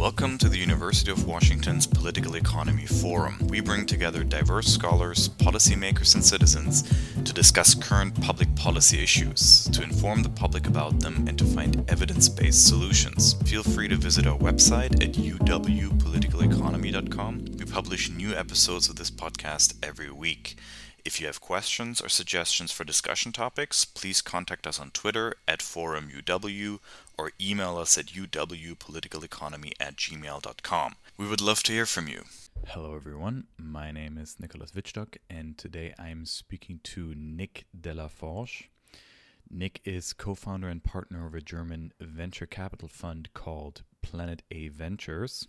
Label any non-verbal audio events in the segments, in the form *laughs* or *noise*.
Welcome to the University of Washington's Political Economy Forum. We bring together diverse scholars, policymakers, and citizens to discuss current public policy issues, to inform the public about them, and to find evidence based solutions. Feel free to visit our website at uwpoliticaleconomy.com. We publish new episodes of this podcast every week. If you have questions or suggestions for discussion topics, please contact us on Twitter at ForumUW or email us at uwpoliticaleconomy at gmail.com. We would love to hear from you. Hello, everyone. My name is Nicholas Wittstock, and today I'm speaking to Nick de la Forge. Nick is co founder and partner of a German venture capital fund called Planet A Ventures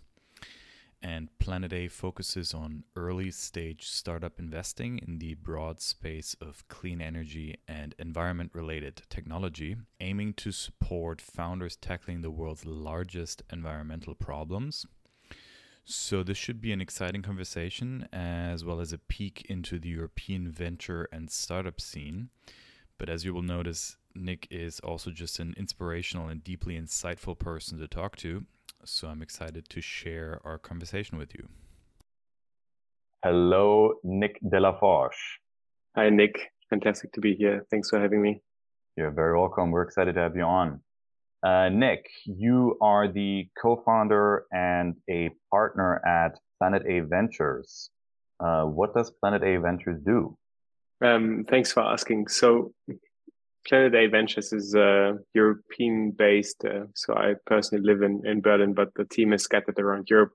and Planet A focuses on early stage startup investing in the broad space of clean energy and environment related technology, aiming to support founders tackling the world's largest environmental problems. So, this should be an exciting conversation as well as a peek into the European venture and startup scene. But as you will notice, Nick is also just an inspirational and deeply insightful person to talk to so I'm excited to share our conversation with you. Hello, Nick de la Forge. Hi, Nick. Fantastic to be here. Thanks for having me. You're very welcome. We're excited to have you on. Uh, Nick, you are the co-founder and a partner at Planet A Ventures. Uh, what does Planet A Ventures do? Um, thanks for asking. So Planet A Ventures is uh, European based. Uh, so I personally live in, in Berlin, but the team is scattered around Europe.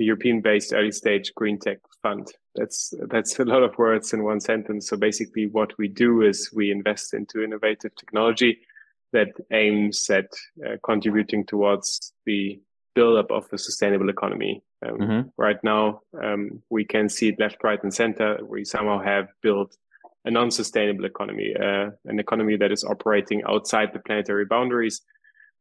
A European based early stage green tech fund. That's, that's a lot of words in one sentence. So basically what we do is we invest into innovative technology that aims at uh, contributing towards the buildup of a sustainable economy. Um, mm-hmm. Right now, um, we can see it left, right, and center. We somehow have built a non-sustainable economy, uh, an economy that is operating outside the planetary boundaries.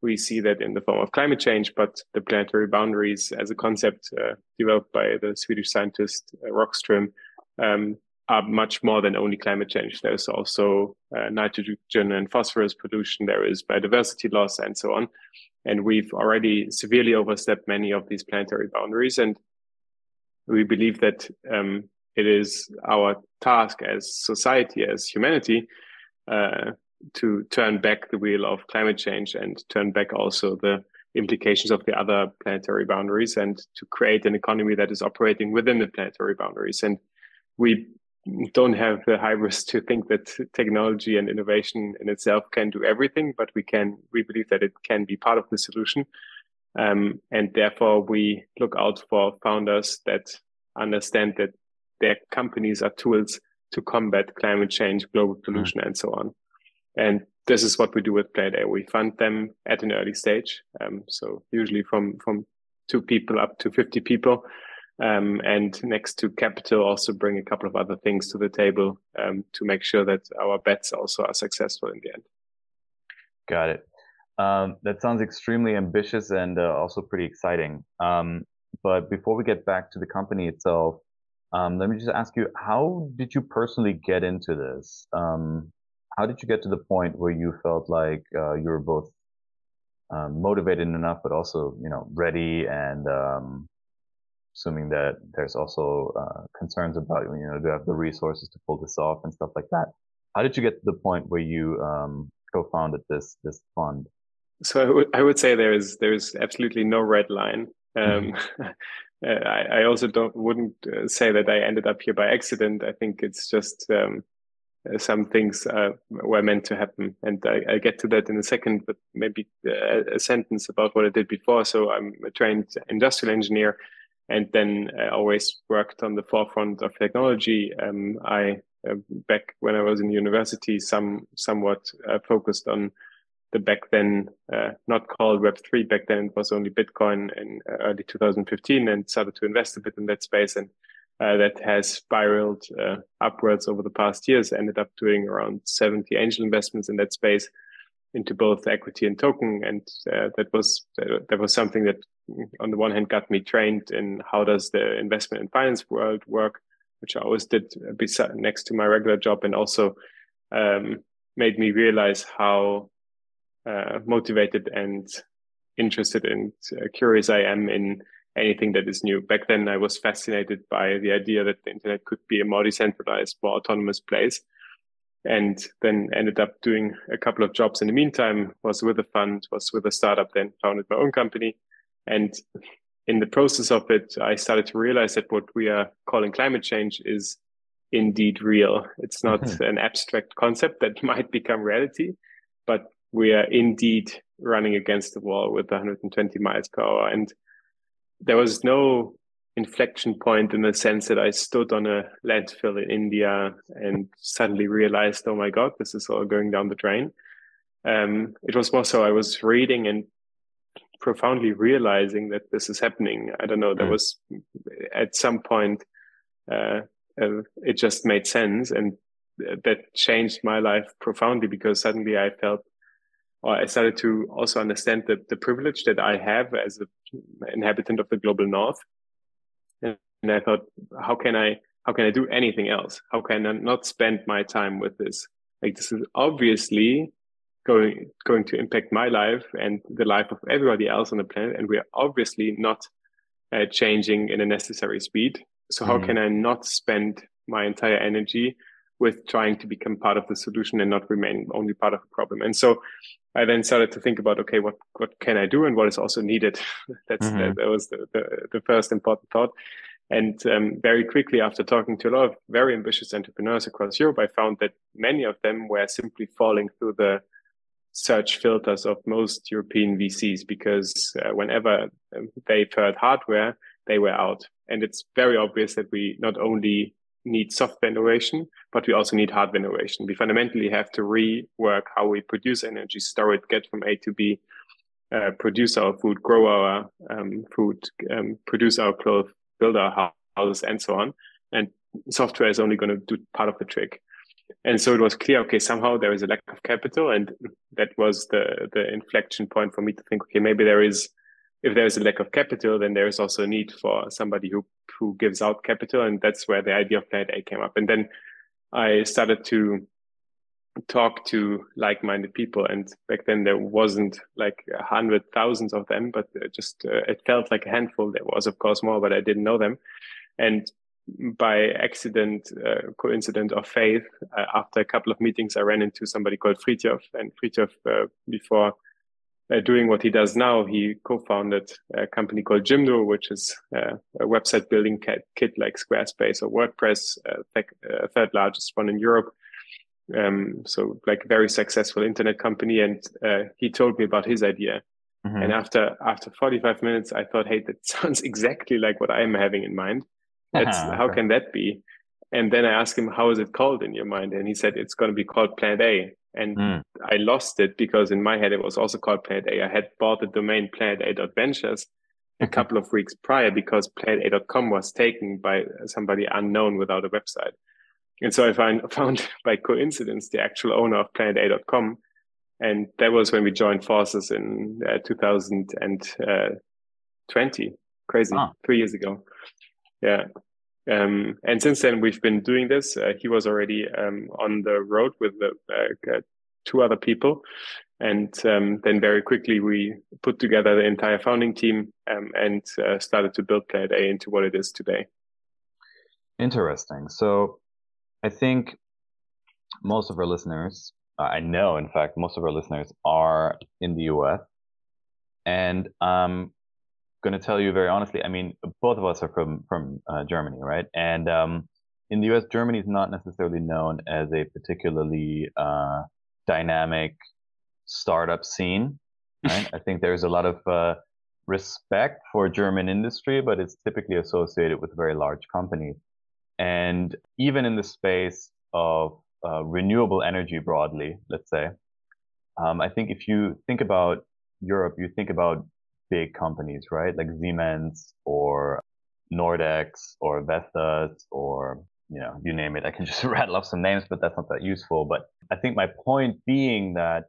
We see that in the form of climate change, but the planetary boundaries as a concept uh, developed by the Swedish scientist uh, Rockström um, are much more than only climate change. There's also uh, nitrogen and phosphorus pollution. There is biodiversity loss and so on. And we've already severely overstepped many of these planetary boundaries. And we believe that um, it is our task as society, as humanity, uh, to turn back the wheel of climate change and turn back also the implications of the other planetary boundaries and to create an economy that is operating within the planetary boundaries. And we don't have the hybris to think that technology and innovation in itself can do everything, but we can, we believe that it can be part of the solution. Um, and therefore we look out for founders that understand that their companies are tools to combat climate change, global mm. pollution, mm. and so on. And this is what we do with Playday. We fund them at an early stage, um, so usually from from two people up to fifty people. Um, and next to capital, also bring a couple of other things to the table um, to make sure that our bets also are successful in the end. Got it. Um, that sounds extremely ambitious and uh, also pretty exciting. Um, but before we get back to the company itself, um, let me just ask you, how did you personally get into this? Um, how did you get to the point where you felt like uh, you were both um, motivated enough, but also, you know, ready and um, assuming that there's also uh, concerns about, you know, do you have the resources to pull this off and stuff like that? How did you get to the point where you um, co-founded this this fund? So I, w- I would say there is there is absolutely no red line. Um, mm-hmm. *laughs* uh, I, I, also don't wouldn't uh, say that I ended up here by accident. I think it's just um, uh, some things uh, were meant to happen, and I, I, get to that in a second. But maybe a, a, sentence about what I did before. So I'm a trained industrial engineer, and then I always worked on the forefront of technology. Um, I uh, back when I was in university, some somewhat focused on the back then uh, not called Web3. Back then it was only Bitcoin in uh, early 2015 and started to invest a bit in that space. And uh, that has spiraled uh, upwards over the past years, ended up doing around 70 angel investments in that space into both equity and token. And uh, that was, uh, that was something that on the one hand got me trained in how does the investment and finance world work, which I always did beside, next to my regular job and also um, made me realize how uh, motivated and interested and uh, curious I am in anything that is new. Back then, I was fascinated by the idea that the internet could be a more decentralized, more autonomous place. And then ended up doing a couple of jobs in the meantime, was with a fund, was with a startup, then founded my own company. And in the process of it, I started to realize that what we are calling climate change is indeed real. It's not mm-hmm. an abstract concept that *laughs* might become reality, but we are indeed running against the wall with 120 miles per hour. And there was no inflection point in the sense that I stood on a landfill in India and suddenly realized, oh my God, this is all going down the drain. Um, it was more so I was reading and profoundly realizing that this is happening. I don't know, there mm. was at some point, uh, uh, it just made sense. And that changed my life profoundly because suddenly I felt or I started to also understand the, the privilege that I have as an inhabitant of the global north. And, and I thought, how can I, how can I do anything else? How can I not spend my time with this? Like this is obviously going, going to impact my life and the life of everybody else on the planet. And we are obviously not uh, changing in a necessary speed. So how mm. can I not spend my entire energy with trying to become part of the solution and not remain only part of the problem. And so I then started to think about, okay, what, what can I do and what is also needed? *laughs* That's, mm-hmm. that, that, was the, the, the, first important thought. And um, very quickly after talking to a lot of very ambitious entrepreneurs across Europe, I found that many of them were simply falling through the search filters of most European VCs because uh, whenever um, they heard hardware, they were out. And it's very obvious that we not only need software innovation, but we also need hardware innovation. We fundamentally have to rework how we produce energy, store it, get from A to B, uh, produce our food, grow our um, food, um, produce our clothes, build our houses, and so on. And software is only going to do part of the trick. And so it was clear, okay, somehow there is a lack of capital, and that was the the inflection point for me to think, okay, maybe there is if there's a lack of capital, then there is also a need for somebody who who gives out capital, and that's where the idea of Planet A came up. And then I started to talk to like-minded people, and back then there wasn't like a hundred thousands of them, but just uh, it felt like a handful. There was, of course, more, but I didn't know them. And by accident, uh, coincidence, or faith, uh, after a couple of meetings, I ran into somebody called Fridtjof, and Fridtjof uh, before uh, doing what he does now, he co-founded a company called Jimdo, which is uh, a website building kit, kit, like Squarespace or WordPress, uh, uh, third largest one in Europe. Um, so like very successful internet company. And uh, he told me about his idea. Mm-hmm. And after after 45 minutes, I thought, hey, that *laughs* sounds exactly like what I'm having in mind. That's, uh-huh, how can that be? And then I asked him, how is it called in your mind? And he said, it's going to be called Planet A and mm. I lost it because in my head it was also called Planet A. I had bought the domain planet.a.ventures a mm-hmm. couple of weeks prior because planet.a.com was taken by somebody unknown without a website. And so I find, *laughs* found by coincidence the actual owner of planet.a.com. And that was when we joined forces in uh, 2020. Crazy, ah. three years ago. Yeah. Um, and since then, we've been doing this. Uh, he was already um, on the road with the, uh, two other people. And um, then very quickly, we put together the entire founding team um, and uh, started to build Planet A into what it is today. Interesting. So I think most of our listeners, I know, in fact, most of our listeners are in the US. And um, going to tell you very honestly. I mean, both of us are from from uh, Germany, right? And um, in the U.S., Germany is not necessarily known as a particularly uh, dynamic startup scene. Right? *laughs* I think there's a lot of uh, respect for German industry, but it's typically associated with very large companies. And even in the space of uh, renewable energy broadly, let's say, um, I think if you think about Europe, you think about big companies, right? Like Siemens or Nordex or Vestas or, you know, you name it. I can just *laughs* rattle off some names, but that's not that useful. But I think my point being that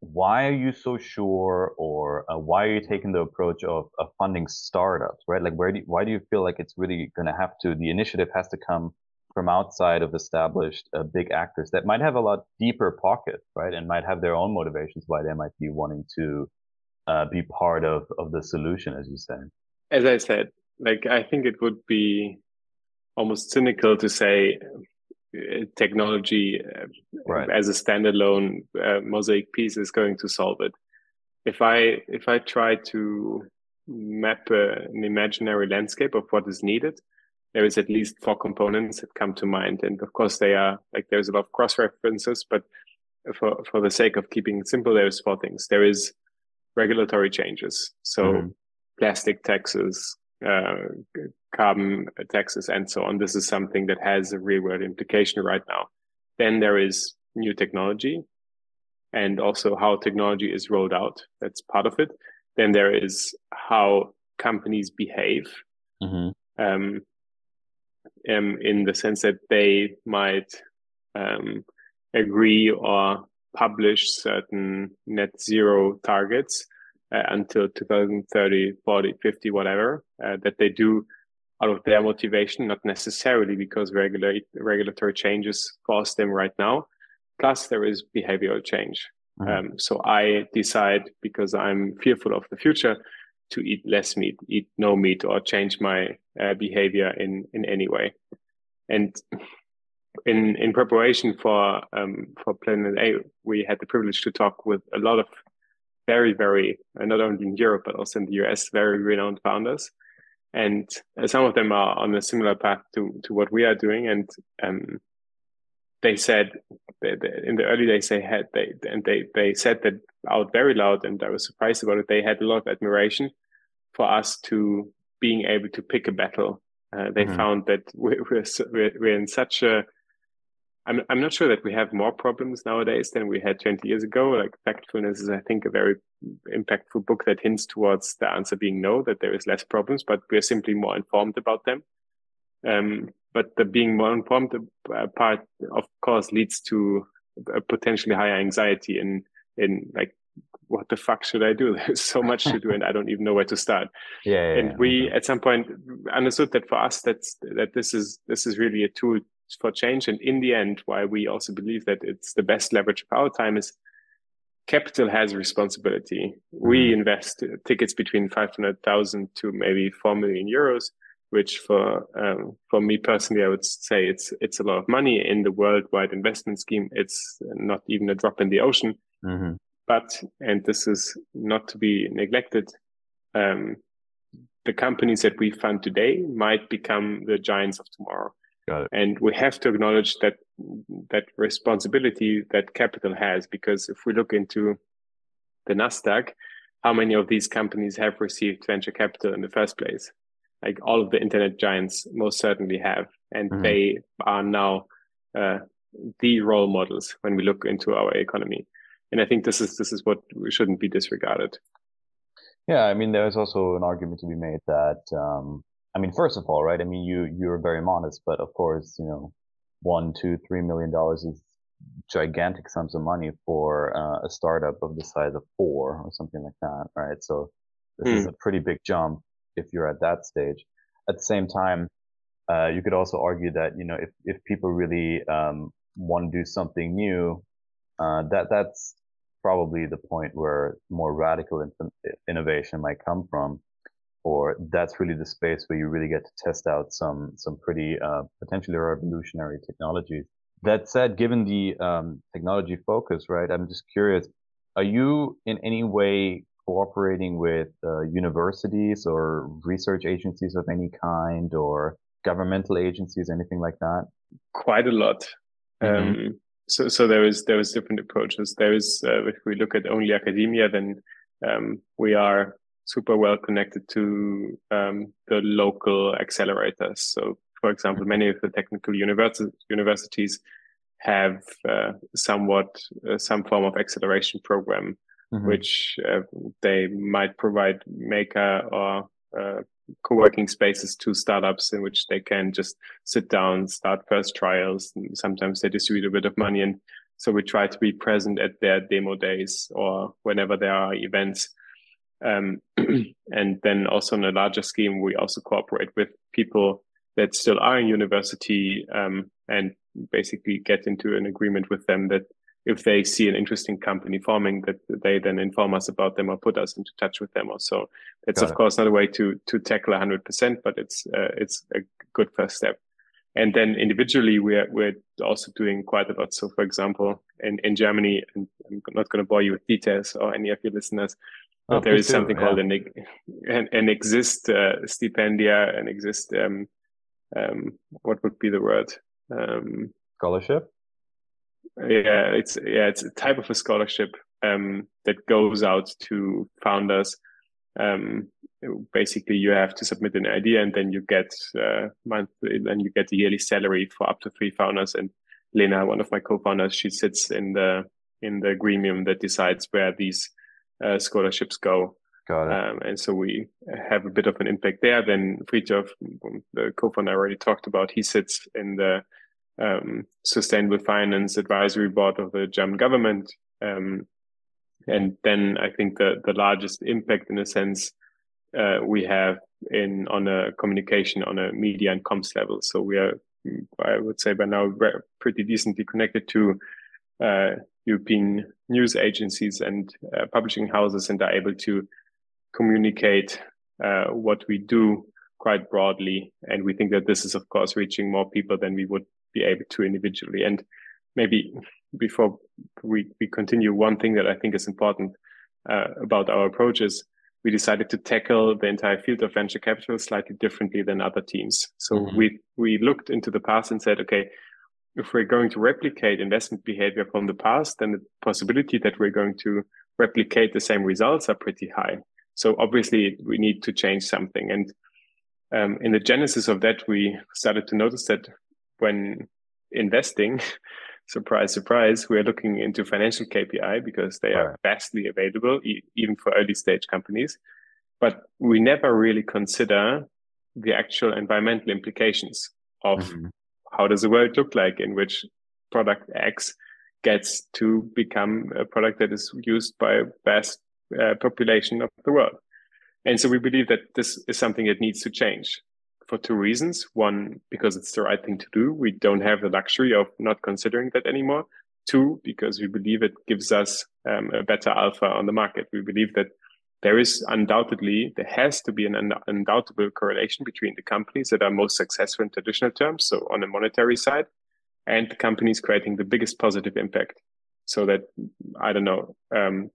why are you so sure or uh, why are you taking the approach of, of funding startups, right? Like where do you, why do you feel like it's really going to have to, the initiative has to come from outside of established uh, big actors that might have a lot deeper pockets, right? And might have their own motivations why they might be wanting to uh, be part of of the solution, as you say? As I said, like I think it would be almost cynical to say uh, technology uh, right. as a standalone uh, mosaic piece is going to solve it. If I if I try to map uh, an imaginary landscape of what is needed, there is at least four components that come to mind, and of course they are like there's a lot of cross references, but for for the sake of keeping it simple, there's four things. There is regulatory changes, so mm-hmm. plastic taxes, uh, carbon taxes, and so on. This is something that has a real world implication right now. Then there is new technology and also how technology is rolled out. That's part of it. Then there is how companies behave. Mm-hmm. Um, um, in the sense that they might um, agree or publish certain net zero targets uh, until 2030, 40, 50, whatever, uh, that they do out of their motivation, not necessarily because regular, regulatory changes force them right now. Plus, there is behavioral change. Mm-hmm. Um, so I decide because I'm fearful of the future to eat less meat, eat no meat, or change my uh, behavior in in any way. And in in preparation for um, for Planet A, we had the privilege to talk with a lot of very very uh, not only in Europe but also in the US very renowned founders, and uh, some of them are on a similar path to to what we are doing. And um, they said they, they, in the early days they had they and they they said that out very loud, and I was surprised about it. They had a lot of admiration for us to being able to pick a battle. Uh, they mm-hmm. found that we're, we're, we're in such a I'm I'm not sure that we have more problems nowadays than we had 20 years ago. Like factfulness is, I think, a very impactful book that hints towards the answer being no, that there is less problems, but we're simply more informed about them. Um, but the being more informed uh, part, of course, leads to a potentially higher anxiety in in like what the fuck should I do? *laughs* There's so much to do, and I don't even know where to start. *laughs* Yeah, yeah and yeah, we at some point understood that for us, that's that this is this is really a tool for change. And in the end, why we also believe that it's the best leverage of our time is capital has responsibility. Mm-hmm. We invest tickets between 500,000 to maybe 4 million euros, which for, um, for me personally, I would say it's, it's a lot of money in the worldwide investment scheme. It's not even a drop in the ocean. Mm-hmm. But, and this is not to be neglected, um, the companies that we fund today might become the giants of tomorrow. Got it. And we have to acknowledge that that responsibility that capital has, because if we look into the Nasdaq, how many of these companies have received venture capital in the first place? Like all of the internet giants most certainly have, and mm-hmm. they are now uh, the role models when we look into our economy. And I think this is this is what shouldn't be disregarded. Yeah, I mean, there's also an argument to be made that um, I mean, first of all, right? I mean, you you're very modest, but of course, you know, one, two, three million dollars is gigantic sums of money for uh, a startup of the size of four or something like that, right? So this mm. is hmm. a pretty big jump if you're at that stage. At the same time, uh, you could also argue that you know if if people really um, want to do something new, uh, that that's probably the point where more radical in- innovation might come from or that's really the space where you really get to test out some some pretty uh, potentially revolutionary technologies. That said, given the um, technology focus, right, I'm just curious: Are you in any way cooperating with uh, universities or research agencies of any kind, or governmental agencies, anything like that? Quite a lot. Mm-hmm. Um, so, so there is there is different approaches. There is, uh, if we look at only academia, then um, we are super well connected to um, the local accelerators. So, for example, many of the technical universi- universities have uh, somewhat uh, some form of acceleration program, mm-hmm. which uh, they might provide maker or uh, co-working spaces to startups in which they can just sit down, start first trials. And sometimes they distribute a bit of money, and so we try to be present at their demo days or whenever there are events um, *clears throat* and then also on a larger scheme, we also cooperate with people that still are in university um, and basically get into an agreement with them that if they see an interesting company forming, that they then inform us about them or put us into touch with them. Or so it's Got of it. course not a way to to tackle 100%, but it's uh, it's a good first step. And then individually, we're we're also doing quite a lot. So, for example, in in Germany, and I'm not going to bore you with details or any of your listeners, oh, there is something yeah. called an an, an exist uh, stipendia, an exist um, um, what would be the word? Um, scholarship? yeah it's yeah it's a type of a scholarship um, that goes out to founders. Um, basically you have to submit an idea and then you get uh, monthly then you get a yearly salary for up to three founders. And lena one of my co-founders she sits in the in the gremium that decides where these uh, scholarships go Got it. Um, and so we have a bit of an impact there. Then Fridtjof, the co-founder I already talked about, he sits in the um, Sustainable Finance Advisory Board of the German government. Um, and then I think the, the largest impact in a sense uh, we have in on a communication on a media and comms level. So we are, I would say by now, pretty decently connected to uh, European news agencies and uh, publishing houses and are able to communicate uh, what we do quite broadly. And we think that this is, of course, reaching more people than we would be able to individually. And maybe before we, we continue, one thing that I think is important uh, about our approach is we decided to tackle the entire field of venture capital slightly differently than other teams. So mm-hmm. we we looked into the past and said, okay, if we're going to replicate investment behavior from the past, then the possibility that we're going to replicate the same results are pretty high. So obviously we need to change something. And um, in the genesis of that, we started to notice that when investing, *laughs* surprise, surprise, we're looking into financial KPI because they are vastly available, e- even for early stage companies. But we never really consider the actual environmental implications of mm-hmm. How does the world look like in which product X gets to become a product that is used by vast uh, population of the world. And so we believe that this is something that needs to change for two reasons. One, because it's the right thing to do. We don't have the luxury of not considering that anymore. Two, because we believe it gives us um, a better alpha on the market. We believe that there is undoubtedly, there has to be an undoubtable correlation between the companies that are most successful in traditional terms, so on a monetary side, and the companies creating the biggest positive impact. So that, I don't know, um,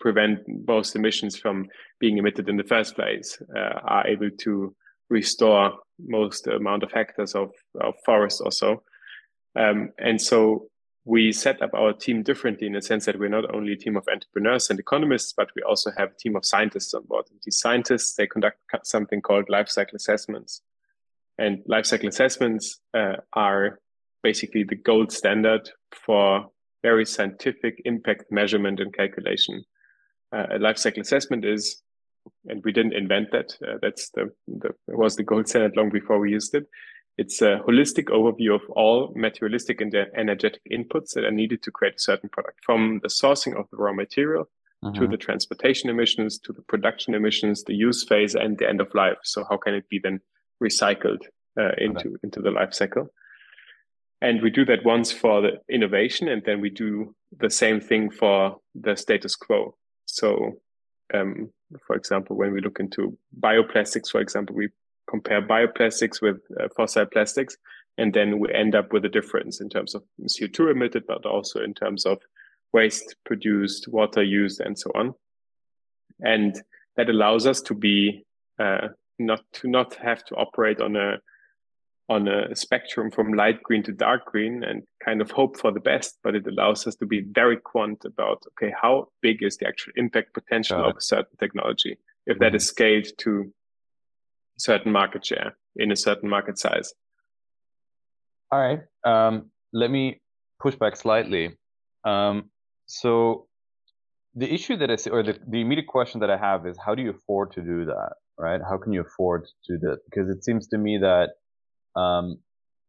prevent most emissions from being emitted in the first place, uh, are able to restore most amount of hectares of, of forest or so. Um, and so we set up our team differently in the sense that we're not only a team of entrepreneurs and economists, but we also have a team of scientists on board. And these scientists, they conduct something called life cycle assessments. And life cycle assessments uh, are basically the gold standard for very scientific impact measurement and calculation uh, a life cycle assessment is, and we didn't invent that. Uh, that's the, the was the gold standard long before we used it. It's a holistic overview of all materialistic and energetic inputs that are needed to create a certain product, from the sourcing of the raw material to mm-hmm. the transportation emissions, to the production emissions, the use phase, and the end of life. So how can it be then recycled uh, into okay. into the life cycle? And we do that once for the innovation, and then we do the same thing for the status quo. So, um, for example, when we look into bioplastics, for example, we compare bioplastics with uh, fossil plastics, and then we end up with a difference in terms of CO2 emitted, but also in terms of waste produced, water used, and so on. And that allows us to be uh, not to not have to operate on a on a spectrum from light green to dark green and kind of hope for the best, but it allows us to be very quant about okay, how big is the actual impact potential of a certain technology if that mm-hmm. is scaled to certain market share in a certain market size. All right. Um, let me push back slightly. Um, so the issue that I see, or the, the immediate question that I have is how do you afford to do that? Right? How can you afford to do that? Because it seems to me that um,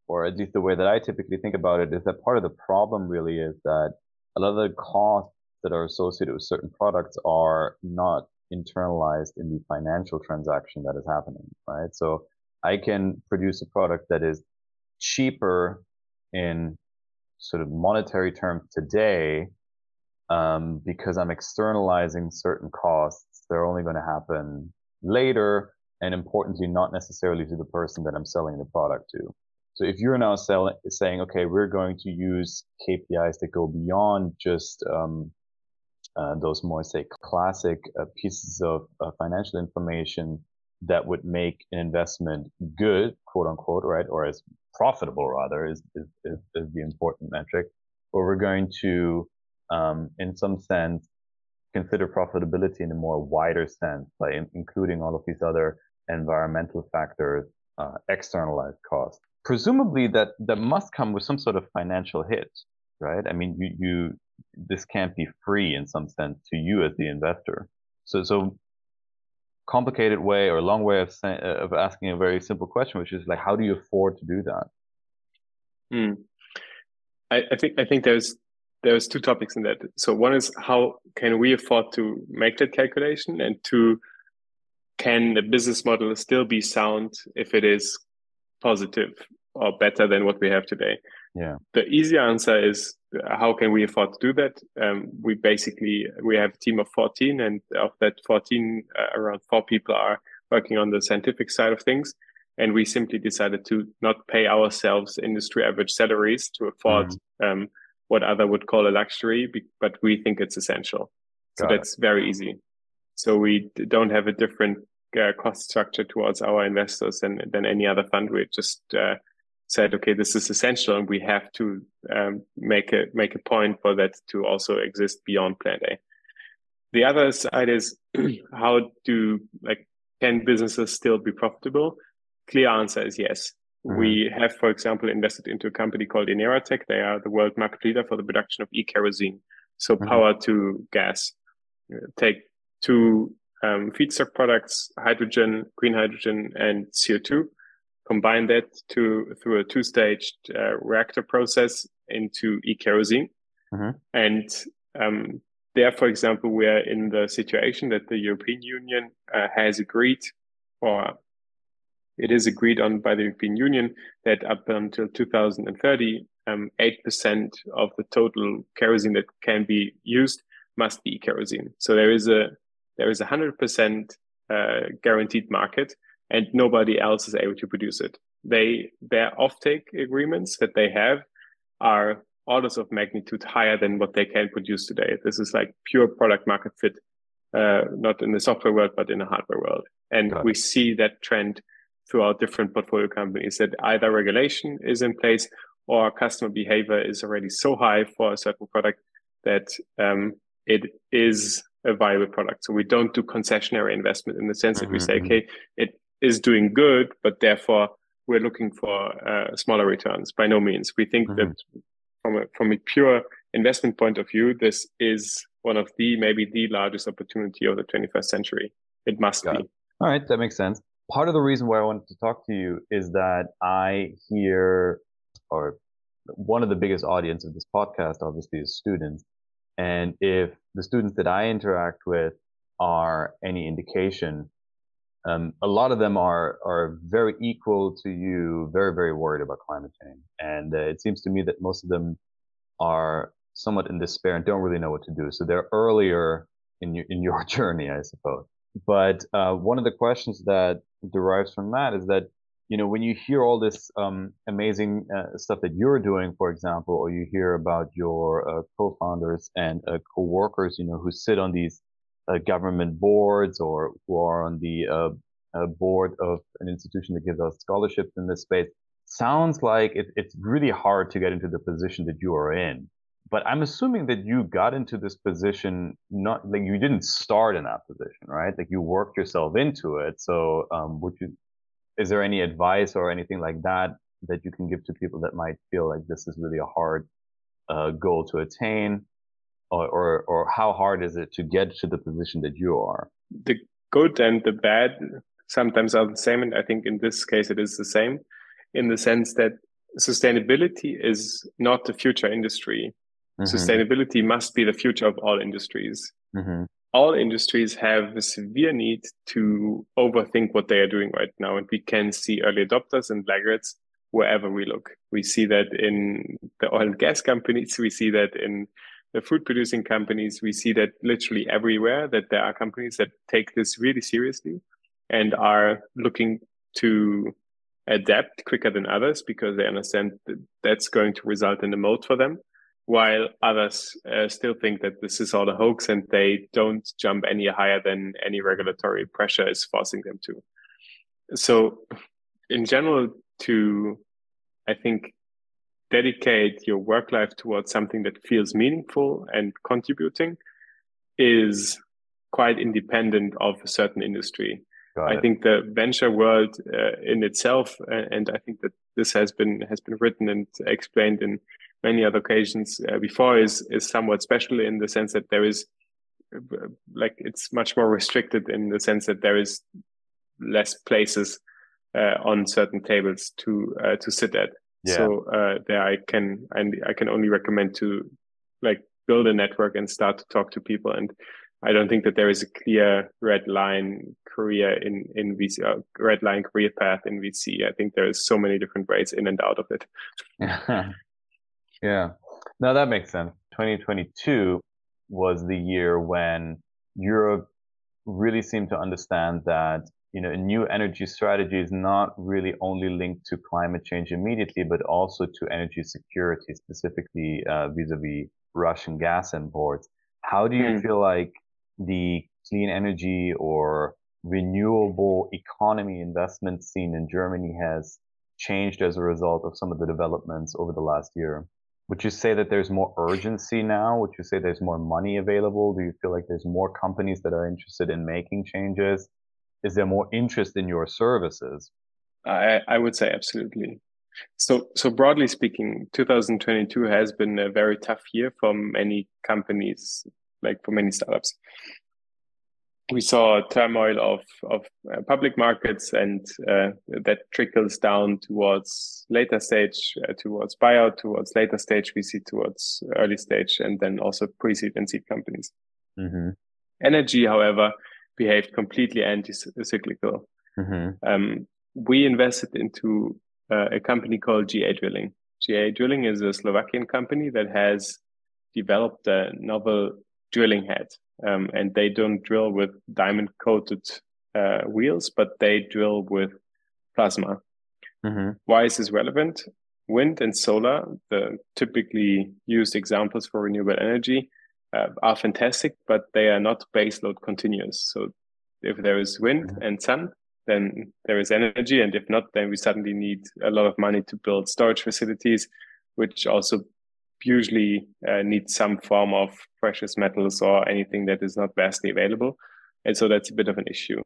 or at least the way that I typically think about it is that part of the problem really is that a lot of the costs that are associated with certain products are not internalized in the financial transaction that is happening, right? So I can produce a product that is cheaper in sort of monetary terms today, um, because I'm externalizing certain costs, they're only going to happen later, and importantly, not necessarily to the person that I'm selling the product to. So if you're now selling, saying, okay, we're going to use KPIs that go beyond just um, those more say classic uh, pieces of uh, financial information that would make an investment good, quote unquote, right, or as profitable rather is is, is, is the important metric. Or we're going to, um, in some sense, consider profitability in a more wider sense, in, including all of these other environmental factors, uh, externalized costs. Presumably, that that must come with some sort of financial hit, right? I mean, you you this can't be free in some sense to you as the investor. So so complicated way or long way of saying, of asking a very simple question, which is like, how do you afford to do that? Hmm. I, I think I think there's there's two topics in that. So one is how can we afford to make that calculation, and two, can the business model still be sound if it is positive or better than what we have today? Yeah. The easy answer is how can we afford to do that? Um, we basically we have a team of 14, and of that 14, uh, around four people are working on the scientific side of things. And we simply decided to not pay ourselves industry average salaries to afford mm. um, what other would call a luxury, but we think it's essential. So Got that's it. very easy. So we don't have a different uh, cost structure towards our investors than than any other fund. We just uh, said, okay, this is essential, and we have to um, make a make a point for that to also exist beyond Plan A. The other side is *clears throat* how do like can businesses still be profitable? Clear answer is yes. Mm-hmm. We have, for example, invested into a company called Ineratec. They are the world market leader for the production of e-kerosene, so mm-hmm. power to gas. Take two um, feedstock products, hydrogen, green hydrogen, and CO2, combine that to through a two-staged uh, reactor process into e-kerosene. Mm-hmm. And um, there, for example, we are in the situation that the European Union uh, has agreed, or it is agreed on by the European Union, that up until 2030, um, 8% of the total kerosene that can be used must be kerosene. So there is a there is a 100% uh, guaranteed market and nobody else is able to produce it. They their offtake agreements that they have are orders of magnitude higher than what they can produce today. This is like pure product market fit, uh, not in the software world, but in the hardware world. And we see that trend throughout different portfolio companies that either regulation is in place or customer behavior is already so high for a certain product that um, it is a viable product. So we don't do concessionary investment in the sense mm-hmm. that we say, mm-hmm. okay, it is doing good, but therefore we're looking for uh, smaller returns. By no means. We think mm-hmm. that from a, from a pure investment point of view, this is one of the maybe the largest opportunity of the 21st century. It must Got be. It. All right, that makes sense. Part of the reason why I wanted to talk to you is that I hear, or one of the biggest audience of this podcast, obviously, is students. And if the students that I interact with are any indication, um, a lot of them are are very equal to you, very very worried about climate change, and uh, it seems to me that most of them are somewhat in despair and don't really know what to do. So they're earlier in your in your *laughs* journey, I suppose. But uh, one of the questions that derives from that is that you know when you hear all this um, amazing uh, stuff that you're doing, for example, or you hear about your uh, co-founders and uh, co-workers, you know, who sit on these government boards or who are on the uh, uh, board of an institution that gives out scholarships in this space. Sounds like it, it's really hard to get into the position that you are in. But I'm assuming that you got into this position not like you didn't start in that position, right? Like you worked yourself into it. So, um, would you? Is there any advice or anything like that that you can give to people that might feel like this is really a hard uh, goal to attain? Or, or, or how hard is it to get to the position that you are? The good and the bad sometimes are the same. And I think in this case, it is the same in the sense that sustainability is not the future industry. Mm-hmm. Sustainability must be the future of all industries. Mm-hmm. All industries have a severe need to overthink what they are doing right now. And we can see early adopters and laggards wherever we look. We see that in the oil and gas companies. We see that in food producing companies. We see that literally everywhere that there are companies that take this really seriously and are looking to adapt quicker than others because they understand that that's going to result in a moat for them while others uh, still think that this is all a hoax and they don't jump any higher than any regulatory pressure is forcing them to. So, in general, to I think dedicate your work life towards something that feels meaningful and contributing is quite independent of a certain industry. I think the venture world uh, in itself, uh, and I think that this has been has been written and explained in many other occasions uh, before is is somewhat special in the sense that there is uh, like it's much more restricted in the sense that there is less places uh, on certain tables to uh, to sit at. Yeah. So uh, there I can and I can only recommend to like build a network and start to talk to people and I don't think that there is a clear red line career in in VC, uh, red line career path in VC. I think there is so many different ways in and out of it. *laughs* Yeah. No, that makes sense. 2022 was the year when Europe really seemed to understand that you know a new energy strategy is not really only linked to climate change immediately, but also to energy security, specifically uh, vis-a-vis Russian gas imports. How do you mm. feel like the clean energy or renewable economy investment scene in Germany has changed as a result of some of the developments over the last year? Would you say that there's more urgency now? Would you say there's more money available? Do you feel like there's more companies that are interested in making changes? Is there more interest in your services? I, I would say absolutely. So, so broadly speaking, 2022 has been a very tough year for many companies, like for many startups we saw a turmoil of of uh, public markets, and uh, that trickles down towards later stage, uh, towards buyout, towards later stage. We see towards early stage, and then also pre-seed and seed companies. Mm-hmm. Energy, however, behaved completely anti-cyclical. Mm-hmm. Um, we invested into uh, a company called GA Drilling. GA Drilling is a Slovakian company that has developed a novel drilling head um, and they don't drill with diamond coated uh, wheels, but they drill with plasma. Mm-hmm. Why is this relevant? Wind and solar, the typically used examples for renewable energy, uh, are fantastic, but they are not baseload continuous. So if there is wind mm-hmm. and sun, then there is energy, and if not, then we suddenly need a lot of money to build storage facilities, which also usually uh, need some form of precious metals or anything that is not vastly available. And so that's a bit of an issue.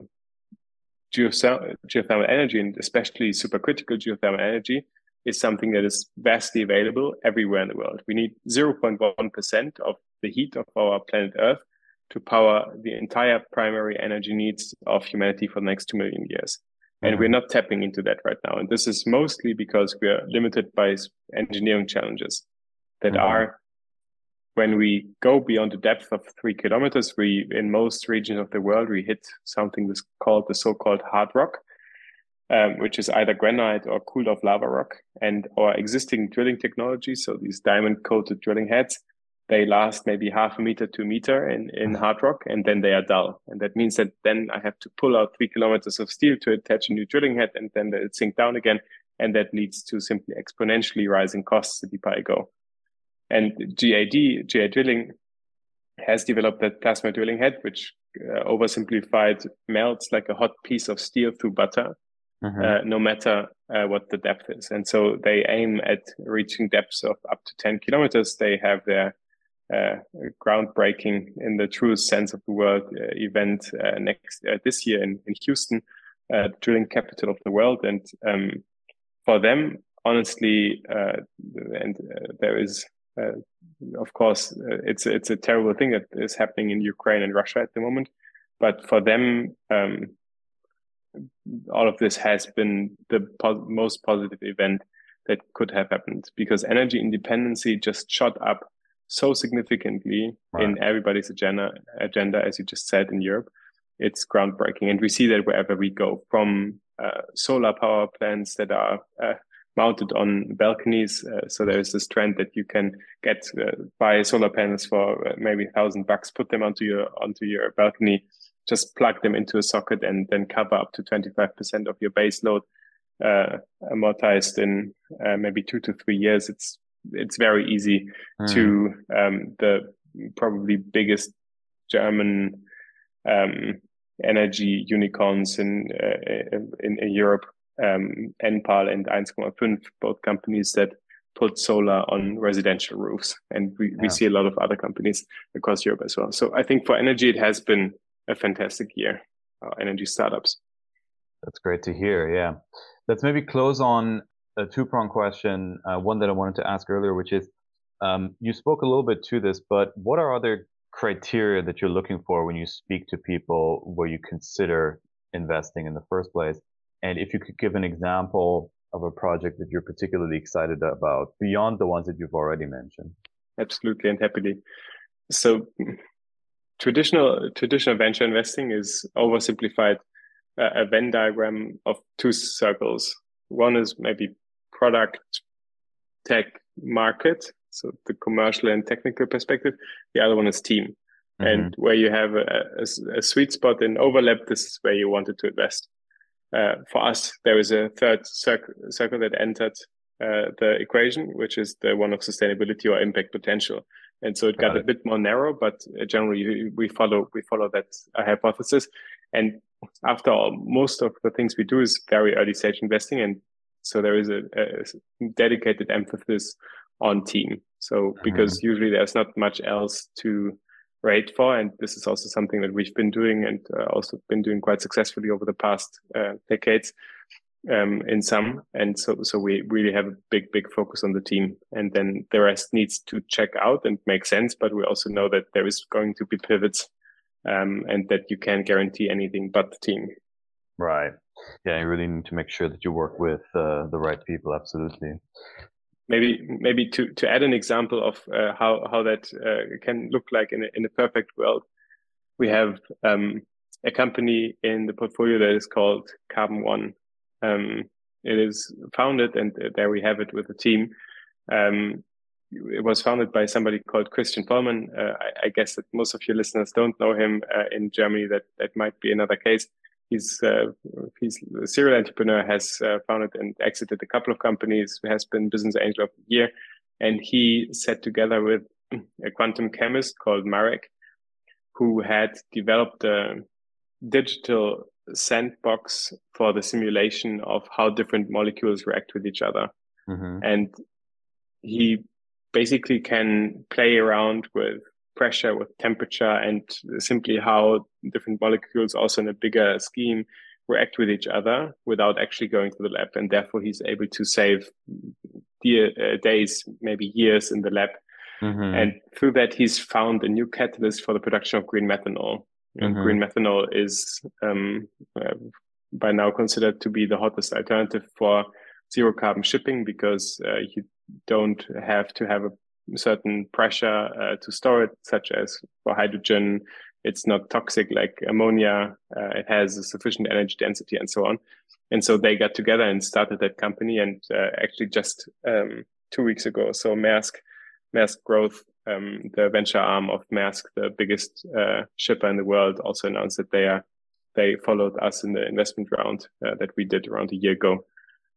Geothermal, geothermal energy, and especially supercritical geothermal energy, is something that is vastly available everywhere in the world. We need 0.1% of the heat of our planet Earth to power the entire primary energy needs of humanity for the next 2 million years. And we're not tapping into that right now. And this is mostly because we are limited by engineering challenges that mm-hmm. are when we go beyond the depth of three kilometers, we in most regions of the world we hit something that's called the so-called hard rock, um, which is either granite or cooled off lava rock. And our existing drilling technology, so these diamond-coated drilling heads, they last maybe half a meter to a meter in, in hard rock, and then they are dull. And that means that then I have to pull out three kilometers of steel to attach a new drilling head, and then it sink down again. And that leads to simply exponentially rising costs the deeper I go. And GAD, GA Drilling, has developed that plasma drilling head, which uh, oversimplified melts like a hot piece of steel through butter, mm-hmm. uh, no matter uh, what the depth is. And so they aim at reaching depths of up to 10 kilometers. They have their uh, groundbreaking in the truest sense of the word event next this year in, in Houston, drilling capital of the world. And um, for them, honestly, and there is uh, of course, uh, it's it's a terrible thing that is happening in Ukraine and Russia at the moment. But for them, um, all of this has been the po- most positive event that could have happened because energy independency just shot up so significantly right. in everybody's agenda agenda as you just said in Europe it's groundbreaking and we see that wherever we go from uh, solar power plants that are uh, mounted on balconies. Uh, so there is this trend that you can get uh, buy solar panels for uh, maybe a thousand bucks, put them onto your onto your balcony, just plug them into a socket, and then cover up to twenty five percent of your base load, uh, amortized in uh, maybe two to three years. It's it's very easy mm. to um, the probably biggest German um, energy unicorns in, uh, in, in Europe um, Enpal and 1,5, both companies that put solar on residential roofs. And we, yeah. we see a lot of other companies across Europe as well. So I think for energy, it has been a fantastic year, uh, energy startups. That's great to hear. Yeah. Let's maybe close on a two prong question, uh, one that I wanted to ask earlier, which is um, you spoke a little bit to this, but what are other criteria that you're looking for when you speak to people where you consider investing in the first place? And if you could give an example of a project that you're particularly excited about beyond the ones that you've already mentioned. Absolutely and happily. So traditional traditional venture investing is oversimplified uh, a Venn diagram of two circles. One is maybe product tech market, so the commercial and technical perspective. The other one is team. Mm-hmm. And where you have a, a, a sweet spot in overlap, this is where you wanted to invest uh, for us, there is a third circle, circle that entered uh, the equation, which is the one of sustainability or impact potential. And so it got, got it. a bit more narrow, but uh, generally we follow we follow that uh, hypothesis. And after all, most of the things we do is very early stage investing, and so there is a, a dedicated emphasis on team. So because mm-hmm. usually there's not much else to rate for. And this is also something that we've been doing and uh, also been doing quite successfully over the past uh, decades um, in some. And so, so we really have a big, big focus on the team. And then the rest needs to check out and make sense. But we also know that there is going to be pivots um, and that you can't guarantee anything but the team. Right. Yeah, you really need to make sure that you work with uh, the right people. Absolutely maybe maybe to to add an example of uh, how how that uh, can look like in a, in a perfect world we have um, a company in the portfolio that is called carbon one um, it is founded and there we have it with the team um, it was founded by somebody called Christian Vollmann. Uh, I, I, guess that most of your listeners don't know him uh, in Germany. That that might be another case he's uh, he's a serial entrepreneur, has uh, founded and exited a couple of companies, has been business angel of the year, and he set together with a quantum chemist called Marek, who had developed a digital sandbox for the simulation of how different molecules react with each other, mm-hmm. and he basically can play around with pressure, with temperature, and simply how different molecules also in a bigger scheme react with each other without actually going to the lab. And therefore, he's able to save uh, days, maybe years in the lab. Mm-hmm. And through that, he's found a new catalyst for the production of green methanol. And mm-hmm. green methanol is um, uh, by now considered to be the hottest alternative for zero carbon shipping because uh, you don't have to have a certain pressure uh, to store it, such as for hydrogen, it's not toxic like ammonia. Uh, it has a sufficient energy density and so on. And so they got together and started that company. And uh, actually, just um, two weeks ago, so Maersk, Maersk Growth, um, the venture arm of Maersk, the biggest uh, shipper in the world, also announced that they are they followed us in the investment round uh, that we did around a year ago.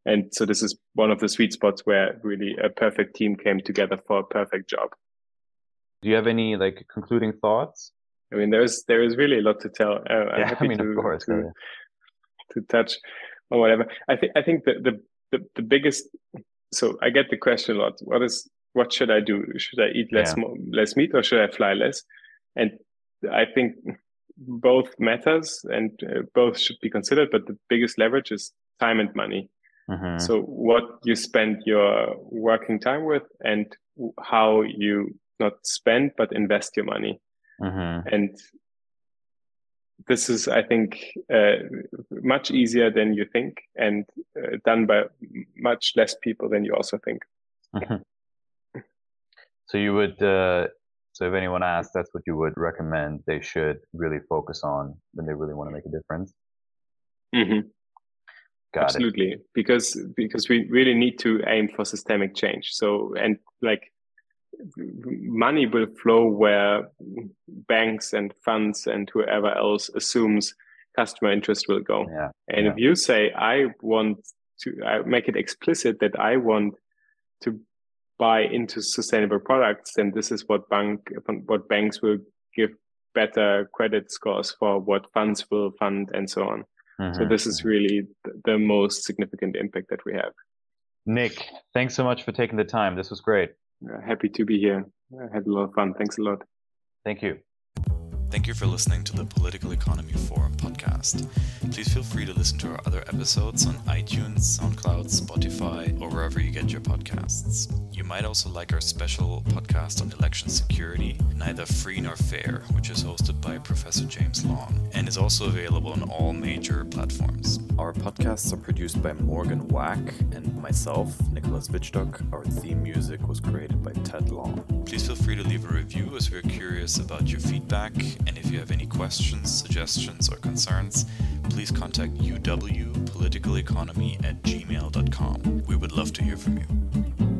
And so this is one of the sweet spots where really a perfect team came together for a perfect job. Do you have any like concluding thoughts? I mean, there's there is really a lot to tell. Uh, I'm yeah, happy I mean, to, course, to, yeah. to touch on whatever. I think I think the, the the the biggest. So I get the question a lot. What is what should I do? Should I eat less yeah. less meat or should I fly less? And I think both matters and uh, both should be considered. But the biggest leverage is time and money. Mm-hmm. So what you spend your working time with and how you not spend but invest your money. Mm-hmm. And this is, I think, uh, much easier than you think and uh, done by much less people than you also think. Mm-hmm. So you would, uh, so if anyone asks, that's what you would recommend they should really focus on when they really want to make a difference. Mm-hmm. Got Absolutely, it. because because we really need to aim for systemic change. So and like money will flow where banks and funds and whoever else assumes customer interest will go. Yeah. And yeah. if you say I want to I make it explicit that I want to buy into sustainable products, then this is what bank what banks will give better credit scores for, what funds will fund, and so on. Mm-hmm. So this is really the most significant impact that we have. Nick, thanks so much for taking the time. This was great. Uh, happy to be here. I had a lot of fun. Thanks a lot. Thank you. Thank you for listening to the Political Economy Forum podcast. Please feel free to listen to our other episodes on iTunes, SoundCloud, Spotify, or wherever you get your podcasts. You might also like our special podcast on election security, Neither Free Nor Fair, which is hosted by Professor James Long and is also available on all major platforms. Our podcasts are produced by Morgan Wack and myself, Nicholas Wittstock. Our theme music was created by Ted Long. Please feel free to leave a review as we're curious about your feedback and if you have any questions, suggestions, or concerns, please contact uwpoliticaleconomy at gmail.com. We would love to hear from you.